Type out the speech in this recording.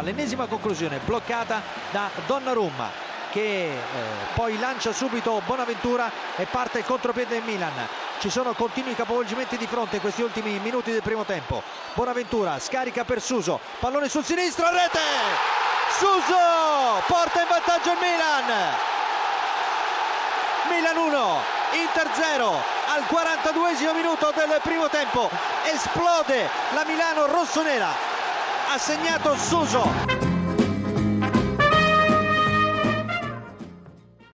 l'ennesima conclusione bloccata da Donnarumma che eh, poi lancia subito Bonaventura e parte il contropiede del Milan. Ci sono continui capovolgimenti di fronte in questi ultimi minuti del primo tempo. Bonaventura scarica per Suso, pallone sul sinistro, rete! Suso porta in vantaggio il Milan. Milan 1, Inter 0 al 42 minuto del primo tempo. Esplode la Milano rossonera. assegnato Suso.